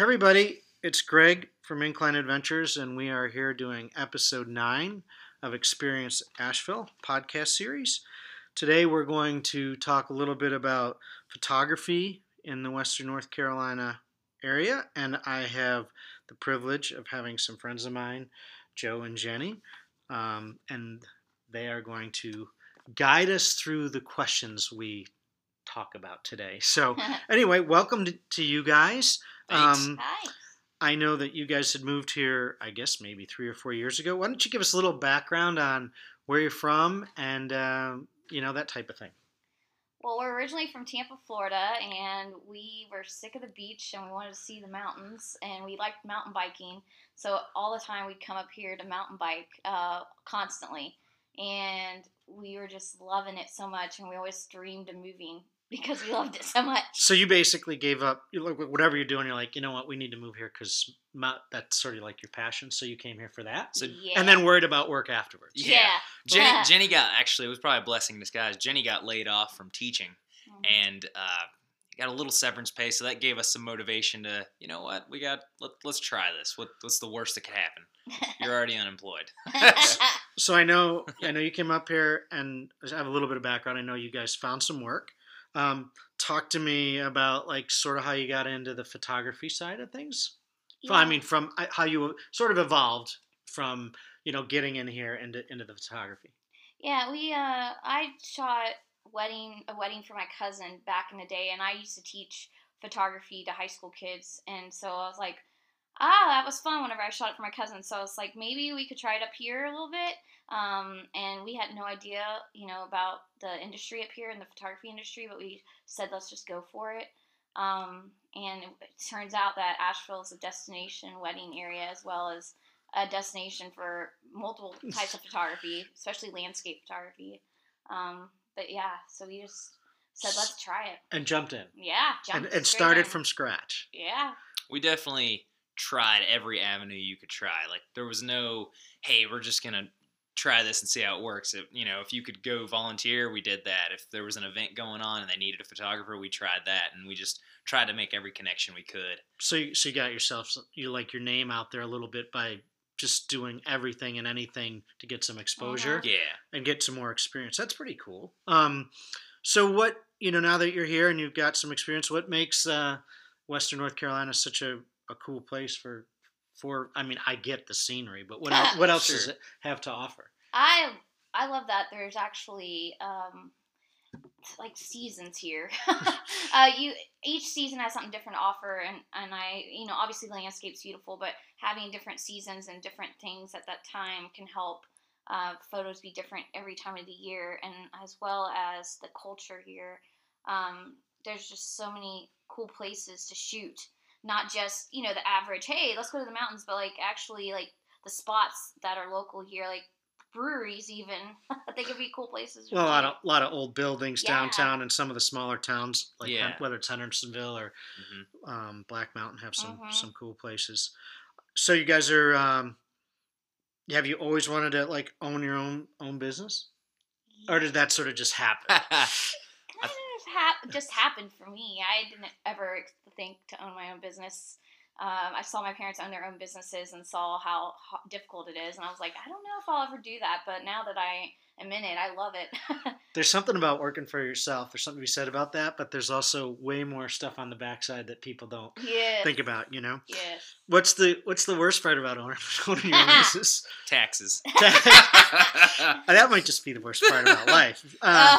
Hey, everybody, it's Greg from Incline Adventures, and we are here doing episode nine of Experience Asheville podcast series. Today, we're going to talk a little bit about photography in the Western North Carolina area, and I have the privilege of having some friends of mine, Joe and Jenny, um, and they are going to guide us through the questions we talk about today. So, anyway, welcome to, to you guys. Thanks. Um, Hi. I know that you guys had moved here, I guess maybe three or four years ago. Why don't you give us a little background on where you're from and um, you know that type of thing? Well, we're originally from Tampa, Florida, and we were sick of the beach and we wanted to see the mountains, and we liked mountain biking. So all the time we'd come up here to mountain bike uh, constantly, and we were just loving it so much, and we always dreamed of moving because we loved it so much. So you basically gave up you look whatever you're doing. You're like, you know what, we need to move here because that's sort of like your passion. So you came here for that, So- yeah. and then worried about work afterwards. yeah, Yeah. Jenny, Yeah. Jenny got actually it was probably a blessing in disguise. Jenny got laid off from teaching Mhm. and uh, got a little severance pay, so that gave us some motivation to, you know what, we got let, let's try this. What, what's the worst that could happen? You're already unemployed. So I know I know you came up here, and I have a little bit of background. I know you guys found some work. Um, talk to me about like sort of how you got into the photography side of things. F- I Yeah. mean, from how you sort of evolved from you know getting in here into into the photography. Yeah, we uh I shot wedding a wedding for my cousin back in the day and I used to teach photography to high school kids and so I was like, ah, that was fun whenever I shot it for my cousin. So I was like, maybe we could try it up here a little bit. Um, and we had no idea, you know, about the industry up here in the photography industry, but we said let's just go for it. Um, and it turns out that Asheville is a destination wedding area as well as a destination for multiple types of photography, especially landscape photography. Um, but yeah, so we just said let's try it. And jumped in Yeah, and, jumped and straight started in. from scratch. yeah. We definitely tried every avenue you could try. Like there was no, hey, we're just gonna try this and see how it works. If you know, if you could go volunteer, we did that. If there was an event going on and they needed a photographer, we tried that, and we just tried to make every connection we could. So you, so you got yourself you like your name out there a little bit by just doing everything and anything to get some exposure. Yeah. and get some more experience. That's pretty cool. Um, so what you know now that you're here and you've got some experience, what makes uh, Western North Carolina such a, a cool place for for? I mean, I get the scenery, but what else, what else does it have to offer? I I love that there's actually um, like seasons here. uh, you each season has something different to offer, and and I you know obviously the landscape's beautiful, but having different seasons and different things at that time can help uh, photos be different every time of the year, and as well as the culture here. Um, there's just so many cool places to shoot. Not just you know the average. Hey, let's go to the mountains, but like actually like the spots that are local here, like breweries even. they could be cool places. Well, a lot shoot. of lot of old buildings Yeah. downtown and some of the smaller towns, like Yeah. Whether it's Hendersonville or hmm um, Black Mountain, have some Mhm. some cool places. So you guys are. Um, have you always wanted to like own your own own business, or did that sort of just happen? hap- just happened for me. I didn't ever think to own my own business. Um, I saw my parents own their own businesses and saw how, ho difficult it is, and I was like, I don't know if I'll ever do that. But now that I am in it, I love it. there's something about working for yourself. There's something to be said about that, but there's also way more stuff on the backside that people don't yeah. think about. You know, Yes. what's the what's the worst part about owning, owning your own business? Taxes. that might just be the worst part about life. Uh,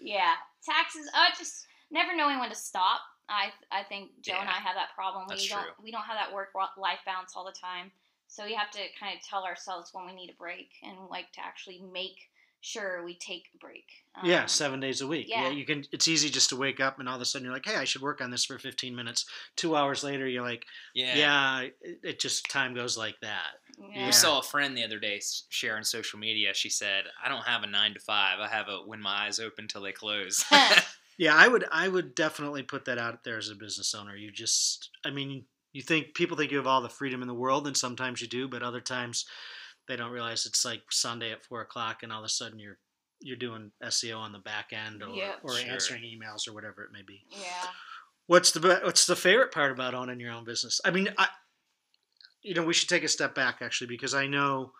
yeah, taxes. Uh, just never knowing when to stop. I I think Joe and I have that problem. that's we don't true. we don't have that work life balance all the time. So we have to kind of tell ourselves when we need a break and like to actually make sure we take a break. yeah, Um, seven days a week. Yeah. yeah. you can. It's easy just to wake up and all of a sudden you're like, hey, I should work on this for 15 minutes. Two hours later, you're like, yeah. yeah, it, it just time goes like that. Yeah. We saw a friend the other day s- sharing social media. She said, "I don't have a nine to five. I have a when my eyes open till they close." Yeah, I would. I would definitely put that out there as a business owner. You just, I mean, you think people think you have all the freedom in the world, and sometimes you do, but other times they don't realize it's like Sunday at four o'clock, and all of a sudden you're you're doing SEO on the back end, or Yep. or Sure. answering emails or whatever it may be. Yeah. What's the what's the favorite part about owning your own business? I mean, I, you know, we should take a step back actually because I know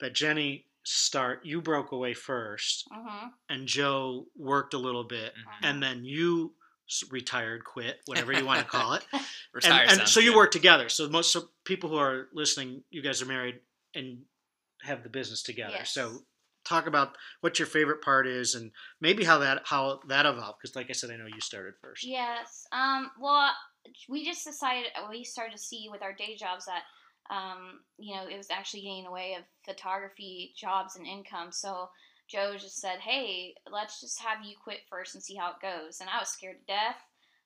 that Jenny start you broke away first, hmm and Joe worked a little bit, Mhm. and then you retired, quit, whatever you want to call it, and, and so you work together. So most so people who are listening, you guys are married and have the business together. Yes. So talk about what your favorite part is and maybe how that how that evolved because like I said I know you started first. Yes. Um. Well, we just decided we started to see with our day jobs that, um, you know, it was actually getting in the way of photography jobs and income. So Joe just said, "Hey, let's just have you quit first and see how it goes." And I was scared to death,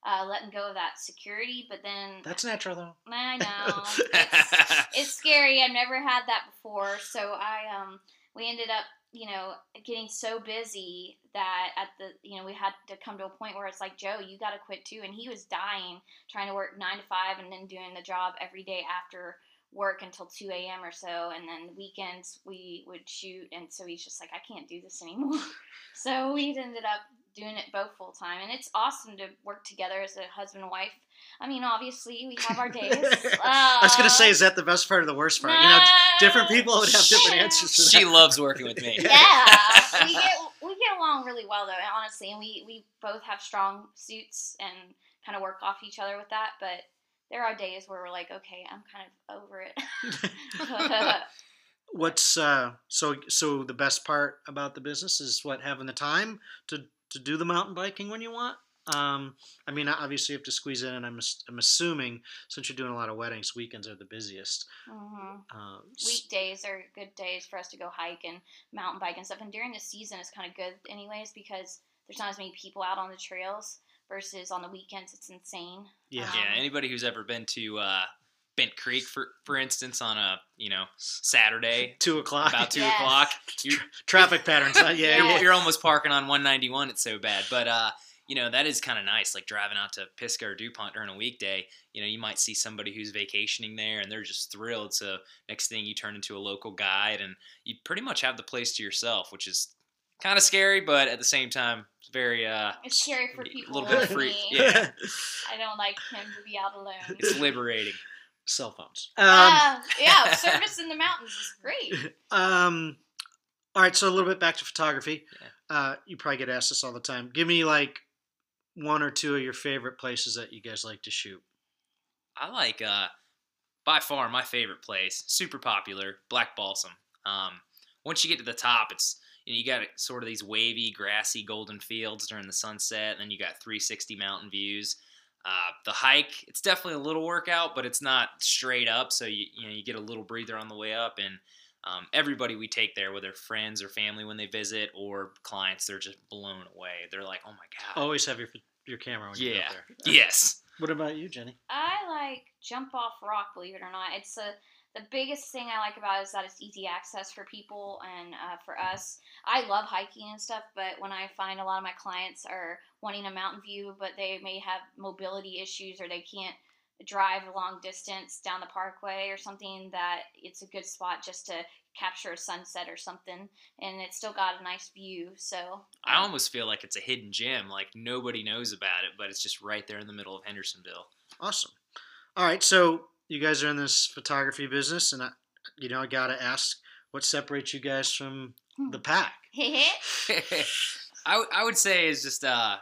uh, letting go of that security. But then That's natural though. I know it's, it's scary. I've never had that before. So I um we ended up you know getting so busy that at the you know we had to come to a point where it's like Joe, you got to quit too, and he was dying trying to work nine to five and then doing the job every day after work until 2 a.m. or so and then weekends we would shoot and so he's just like I can't do this anymore so we ended up doing it both full time and it's awesome to work together as a husband and wife I mean obviously we have our days I was gonna say, Uh, is that the best part or the worst part? You know, different people would have different answers to that. she loves working with me. yeah, we get we get along really well though, honestly, and we we both have strong suits and kind of work off each other with that. But there are days where we're like, okay, I'm kind of over it. What's uh so so the best part about the business is what having the time to to do the mountain biking when you want. Um, I mean, obviously you have to squeeze in, and I'm I'm assuming since you're doing a lot of weddings, weekends are the busiest. hmm Uh, Weekdays are good days for us to go hike and mountain bike and stuff. And during the season, it's kind of good, anyways, because there's not as many people out on the trails versus on the weekends. It's insane. yeah, Um, Yeah, anybody who's ever been to uh, Bent Creek, for for instance, on a you know Saturday two o'clock. about two Yes. o'clock, you, Traffic patterns. yeah, you're, yeah. you're almost parking on 191. It's so bad, but uh, you know that is kind of nice. Like driving out to Pisgah or Dupont during a weekday, you know you might see somebody who's vacationing there and they're just thrilled. So next thing you turn into a local guide and you pretty much have the place to yourself, which is kind of scary, but at the same time, it's very uh, It's scary for people. a little bit like free. Yeah, I don't like him to be out alone. it's liberating. Cell phones. Um, Ah, yeah, service in the mountains is great. um, all right, so a little bit back to photography. Yeah. Uh, you probably get asked this all the time. Give me like one or two of your favorite places that you guys like to shoot. I like uh by far my favorite place, super popular, Black Balsam. Um once you get to the top, it's you know, you got sort of these wavy, grassy, golden fields during the sunset, and then you got 360 mountain views. Uh, the hike, it's definitely a little workout, but it's not straight up, so you you know you get a little breather on the way up. And um, everybody we take there, whether friends or family when they visit or clients, they're just blown away. They're like, "Oh my god!" Always have your your camera when you yeah, go up there. yes. What about you, Jenny? I like jump off rock. Believe it or not, it's a the biggest thing I like about it is that it's easy access for people and uh, for us. I love hiking and stuff, but when I find a lot of my clients are wanting a mountain view, but they may have mobility issues or they can't drive a long distance down the parkway or something, that it's a good spot just to capture a sunset or something, and it's still got a nice view. So I almost feel like it's a hidden gem. Like nobody knows about it, but it's just right there in the middle of Hendersonville. Awesome. All right, so you guys are in this photography business, and I, you know, I gotta ask, what separates you guys from the pack? I, w- I would say is just uh,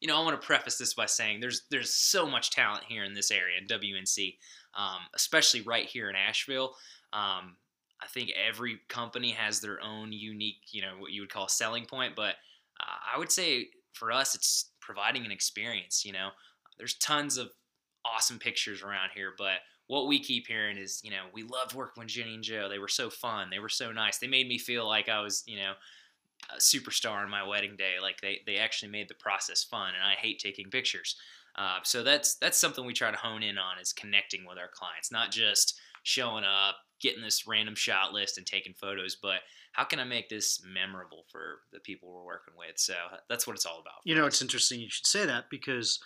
you know I want to preface this by saying there's there's so much talent here in this area in WNC, um, especially right here in Asheville. Um, I think every company has their own unique, you know, what you would call selling point. But uh, I would say for us, it's providing an experience. You know, there's tons of awesome pictures around here, but what we keep hearing is, you know, we loved working with Jenny and Joe. They were so fun. They were so nice. They made me feel like I was, you know, a superstar on my wedding day. Like they, they actually made the process fun, and I hate taking pictures. Uh, so that's that's something we try to hone in on is connecting with our clients, not just showing up, getting this random shot list and taking photos, but how can I make this memorable for the people we're working with? So that's what it's all about. You know, it's interesting you should say that because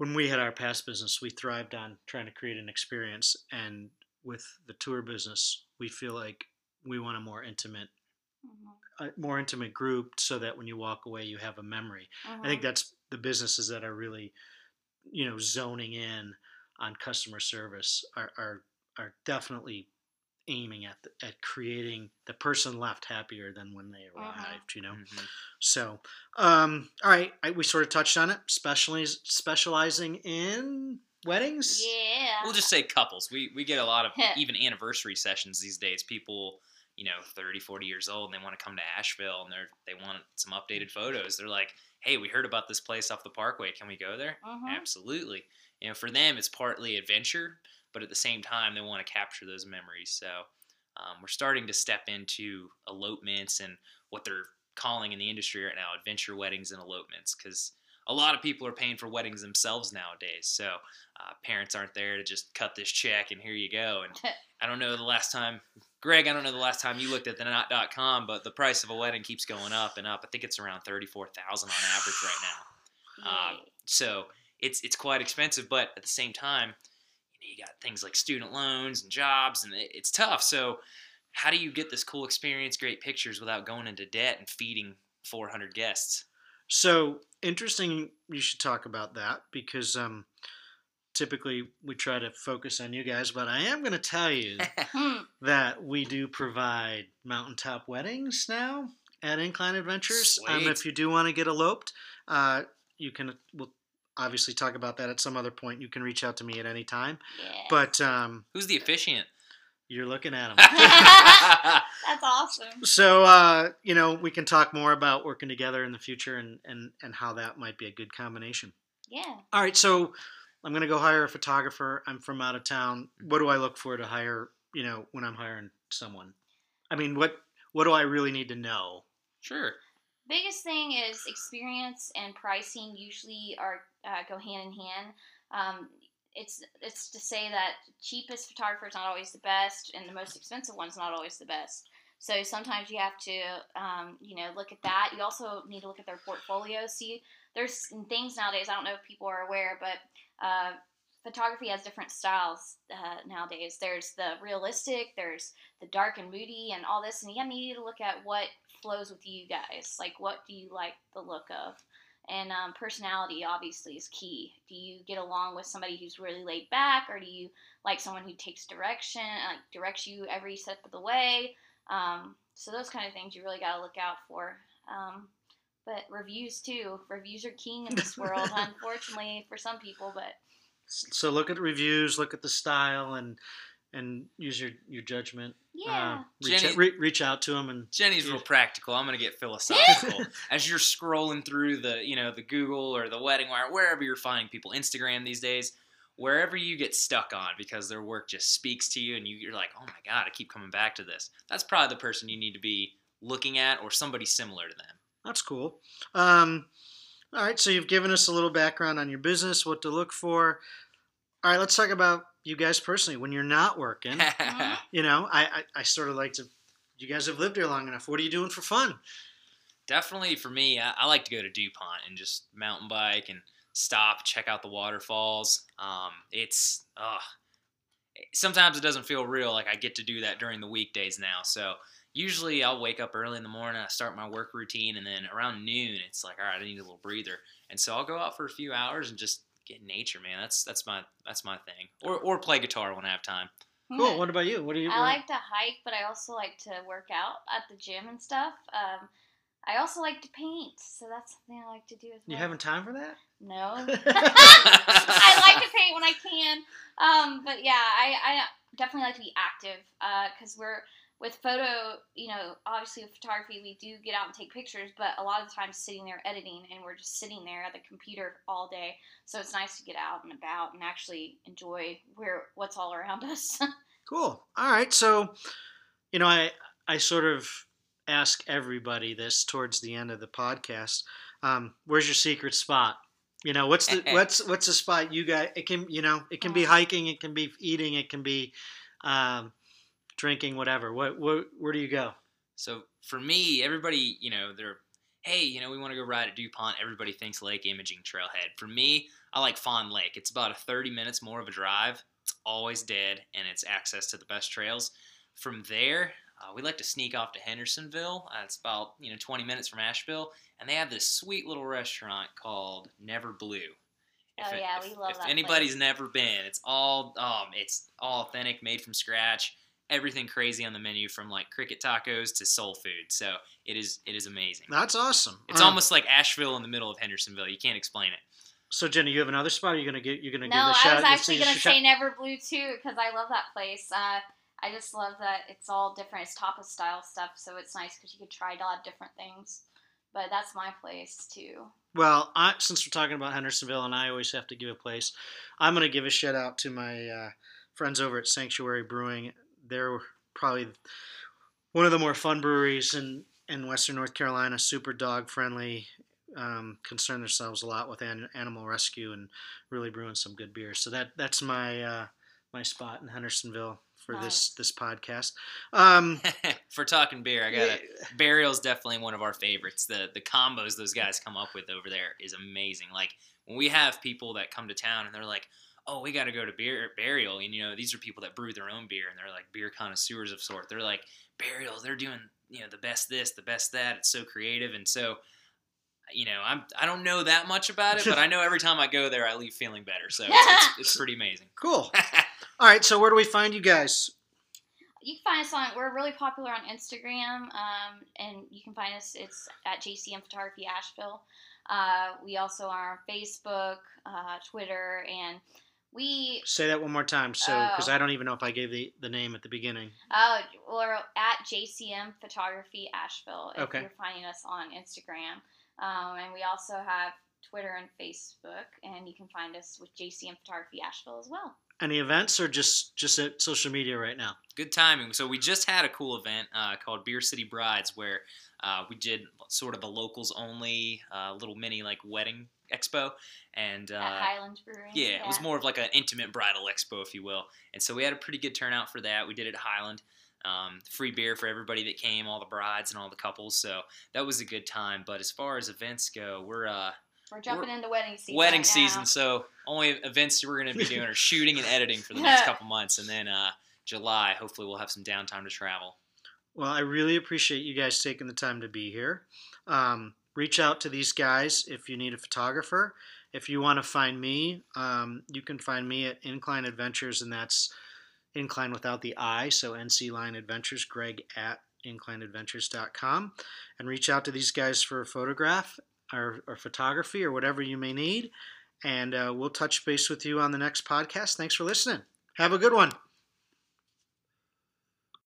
when we had our past business, we thrived on trying to create an experience, and with the tour business, we feel like we want a more intimate, Mhm, a more intimate group, so that when you walk away, you have a memory. I mhm. think that's the businesses that are really you know zoning in on customer service are are, are definitely aiming at the, at creating the person left happier than when they arrived. Mhm. You know. Mhm. So, um, all right, I, we sort of touched on it. Specialize, specializing in weddings. Yeah. We'll just say couples. We we get a lot of even anniversary sessions these days. People, you know, 30, 40 years old and they want to come to Asheville and they're they want some updated photos. They're like, "Hey, we heard about this place off the Parkway. Can we go there?" Mhm. Absolutely. You know, for them it's partly adventure, but at the same time they want to capture those memories. So, um, we're starting to step into elopements and what they're calling in the industry right now adventure weddings and elopements because a lot of people are paying for weddings themselves nowadays. So uh, parents aren't there to just cut this check and here you go. And I don't know the last time, Greg, I don't know the last time you looked at the knot.com, but the price of a wedding keeps going up and up. I think it's around 34000 on average right now. Um, Yay. so it's it's quite expensive, but at the same time, you, got things like student loans and jobs, and it, it's tough. So how do you get this cool experience, great pictures, without going into debt and feeding 400 guests? So interesting. You should talk about that because um, typically we try to focus on you guys, but I am going to tell you Hmm. that we do provide mountaintop weddings now at Incline Adventures. Um, if you do want to get eloped, uh, you can. We'll obviously talk about that at some other point. You can reach out to me at any time. Yeah. But um, Who's the officiant? you're looking at them. That's awesome. so uh, you know we can talk more about working together in the future and and and how that might be a good combination. Yeah. All right, so I'm gonna go hire a photographer. I'm from out of town. What do I look for to hire? You know, when I'm hiring someone, I mean, what what do I really need to know? Sure. biggest thing is experience and pricing usually are uh, go hand in hand. Um, it's it's to say that cheapest photographer is not always the best, and the most expensive one's not always the best. So sometimes you have to, um, you know, look at that. You also need to look at their portfolio. See, there's things nowadays. I don't know if people are aware, but uh, photography has different styles uh, nowadays. There's the realistic, there's the dark and moody, and all this. And you need to look at what flows with you guys. Like, what do you like the look of? And um, personality obviously is key. Do you get along with somebody who's really laid back, or do you like someone who takes direction, like directs you every step of the way? Um, so those kind of things you really got to look out for. Um, but reviews too. Reviews are king in this world, unfortunately for some people. But So look at reviews, look at the style, and and use your your judgment. yeah, Uh, reach, Jenny- out, re- reach out to them and Jenny's Yeah. real practical. I'm gonna get philosophical. As you're scrolling through the, you know, the Google or the Wedding Wire, wherever you're finding people, Instagram these days, wherever you get stuck on because their work just speaks to you, and you, you're like, oh my god, I keep coming back to this. That's probably the person you need to be looking at, or somebody similar to them. That's cool. Um, all right, so you've given us a little background on your business, what to look for. All right, let's talk about you guys personally when you're not working. You know, I, I, I sort of like to. You guys have lived here long enough. What are you doing for fun? Definitely for me, I, I like to go to DuPont and just mountain bike and stop, check out the waterfalls. Um, it's uh, sometimes it doesn't feel real. Like I get to do that during the weekdays now. So usually I'll wake up early in the morning, I start my work routine, and then around noon it's like, all right, I need a little breather, and so I'll go out for a few hours and just get in nature, man. That's that's my that's my thing. Or or play guitar when I have time. Cool. What about you? What do you? I like to hike, but I also like to work out at the gym and stuff. Um, I also like to paint, so that's something I like to do as You having time for that? No. I like to paint when I can. Um, but yeah, I, I definitely like to be active because we're with photo. You know, obviously with photography, we do get out and take pictures, but a lot of the time sitting there editing, and we're just sitting there at the computer all day. So it's nice to get out and about and actually enjoy where what's all around us. Cool. All right. So, you know, I I sort of ask everybody this towards the end of the podcast. Um, where's your secret spot? You know, what's the what's what's the spot you got? It can you know it can be Uh. hiking, it can be eating, it can be um, drinking, whatever. What, what where do you go? So for me, everybody, you know, they're, hey, you know, we want to go ride at DuPont. Everybody thinks Lake Imaging Trailhead. For me, I like Fawn Lake. It's about a 30 minutes more of a drive. It's always dead, and it's access to the best trails. From there, uh, we like to sneak off to Hendersonville. Uh, it's about you know 20 minutes from Asheville, and they have this sweet little restaurant called Never Blue. If, Oh, yeah, if, we love if that anybody's place. never been, it's all um, it's all authentic, made from scratch. Everything crazy on the menu, from like cricket tacos to soul food. So it is it is amazing. That's awesome. It's Um, almost like Asheville in the middle of Hendersonville. You can't explain it. So Jenny, you have another spot? You're you gonna get? You're gonna No, give the I shout? was actually gonna your shout- say Never Blue too because I love that place. Uh, I just love that it's all different. It's tapas style stuff, so it's nice because you could try a lot of different things. But that's my place too. Well, I, since we're talking about Hendersonville, and I always have to give a place, I'm going to give a shout out to my uh, friends over at Sanctuary Brewing. They're probably one of the more fun breweries in, in Western North Carolina. Super dog friendly, um, concern themselves a lot with an, animal rescue, and really brewing some good beer. So that that's my uh, my spot in Hendersonville for this Nice. this podcast. Um, For talking beer, I got it. Burial's definitely one of our favorites. The the combos those guys come up with over there is amazing. Like when we have people that come to town and they're like, "Oh, we got to go to beer burial," and you know these are people that brew their own beer and they're like beer connoisseurs of sort. They're like, "Burial, they're doing you know the best this, the best that. It's so creative." And so, you know, I'm I don't know that much about it, but I know every time I go there, I leave feeling better. So it's, it's, it's pretty amazing. cool. All right. So where do we find you guys? You can find us on. We're really popular on Instagram, um, and you can find us. It's at JCM Photography Asheville. Uh, we also are on Facebook, uh, Twitter, and we Say that one more time, so because Oh. I don't even know if I gave the, the name at the beginning. oh we're at JCM Photography Asheville. If Okay. you're finding us on Instagram, um, and we also have Twitter and Facebook, and you can find us with JCM Photography Asheville as well. Any events or just just at social media right now? Good timing. So we just had a cool event uh, called Beer City Brides, where uh, we did sort of a locals only uh, little mini like wedding expo, and uh, at Highlands Brewing. yeah, it was more of like an intimate bridal expo, if you will. And so we had a pretty good turnout for that. We did it at Highland. Um, free beer for everybody that came, all the brides and all the couples. So that was a good time. But as far as events go, we're uh, We're jumping into wedding season. wedding right season. now. So only events we're going to be doing are shooting and editing for the next couple months, and then uh, July, hopefully, we'll have some downtime to travel. Well, I really appreciate you guys taking the time to be here. Um, reach out to these guys if you need a photographer. If you want to find me, um, you can find me at Incline Adventures, and that's Incline without the I, so NC Line Adventures, Greg at inclineadventures.com. And reach out to these guys for a photograph or, or photography or whatever you may need. And uh, we'll touch base with you on the next podcast. Thanks for listening. Have a good one.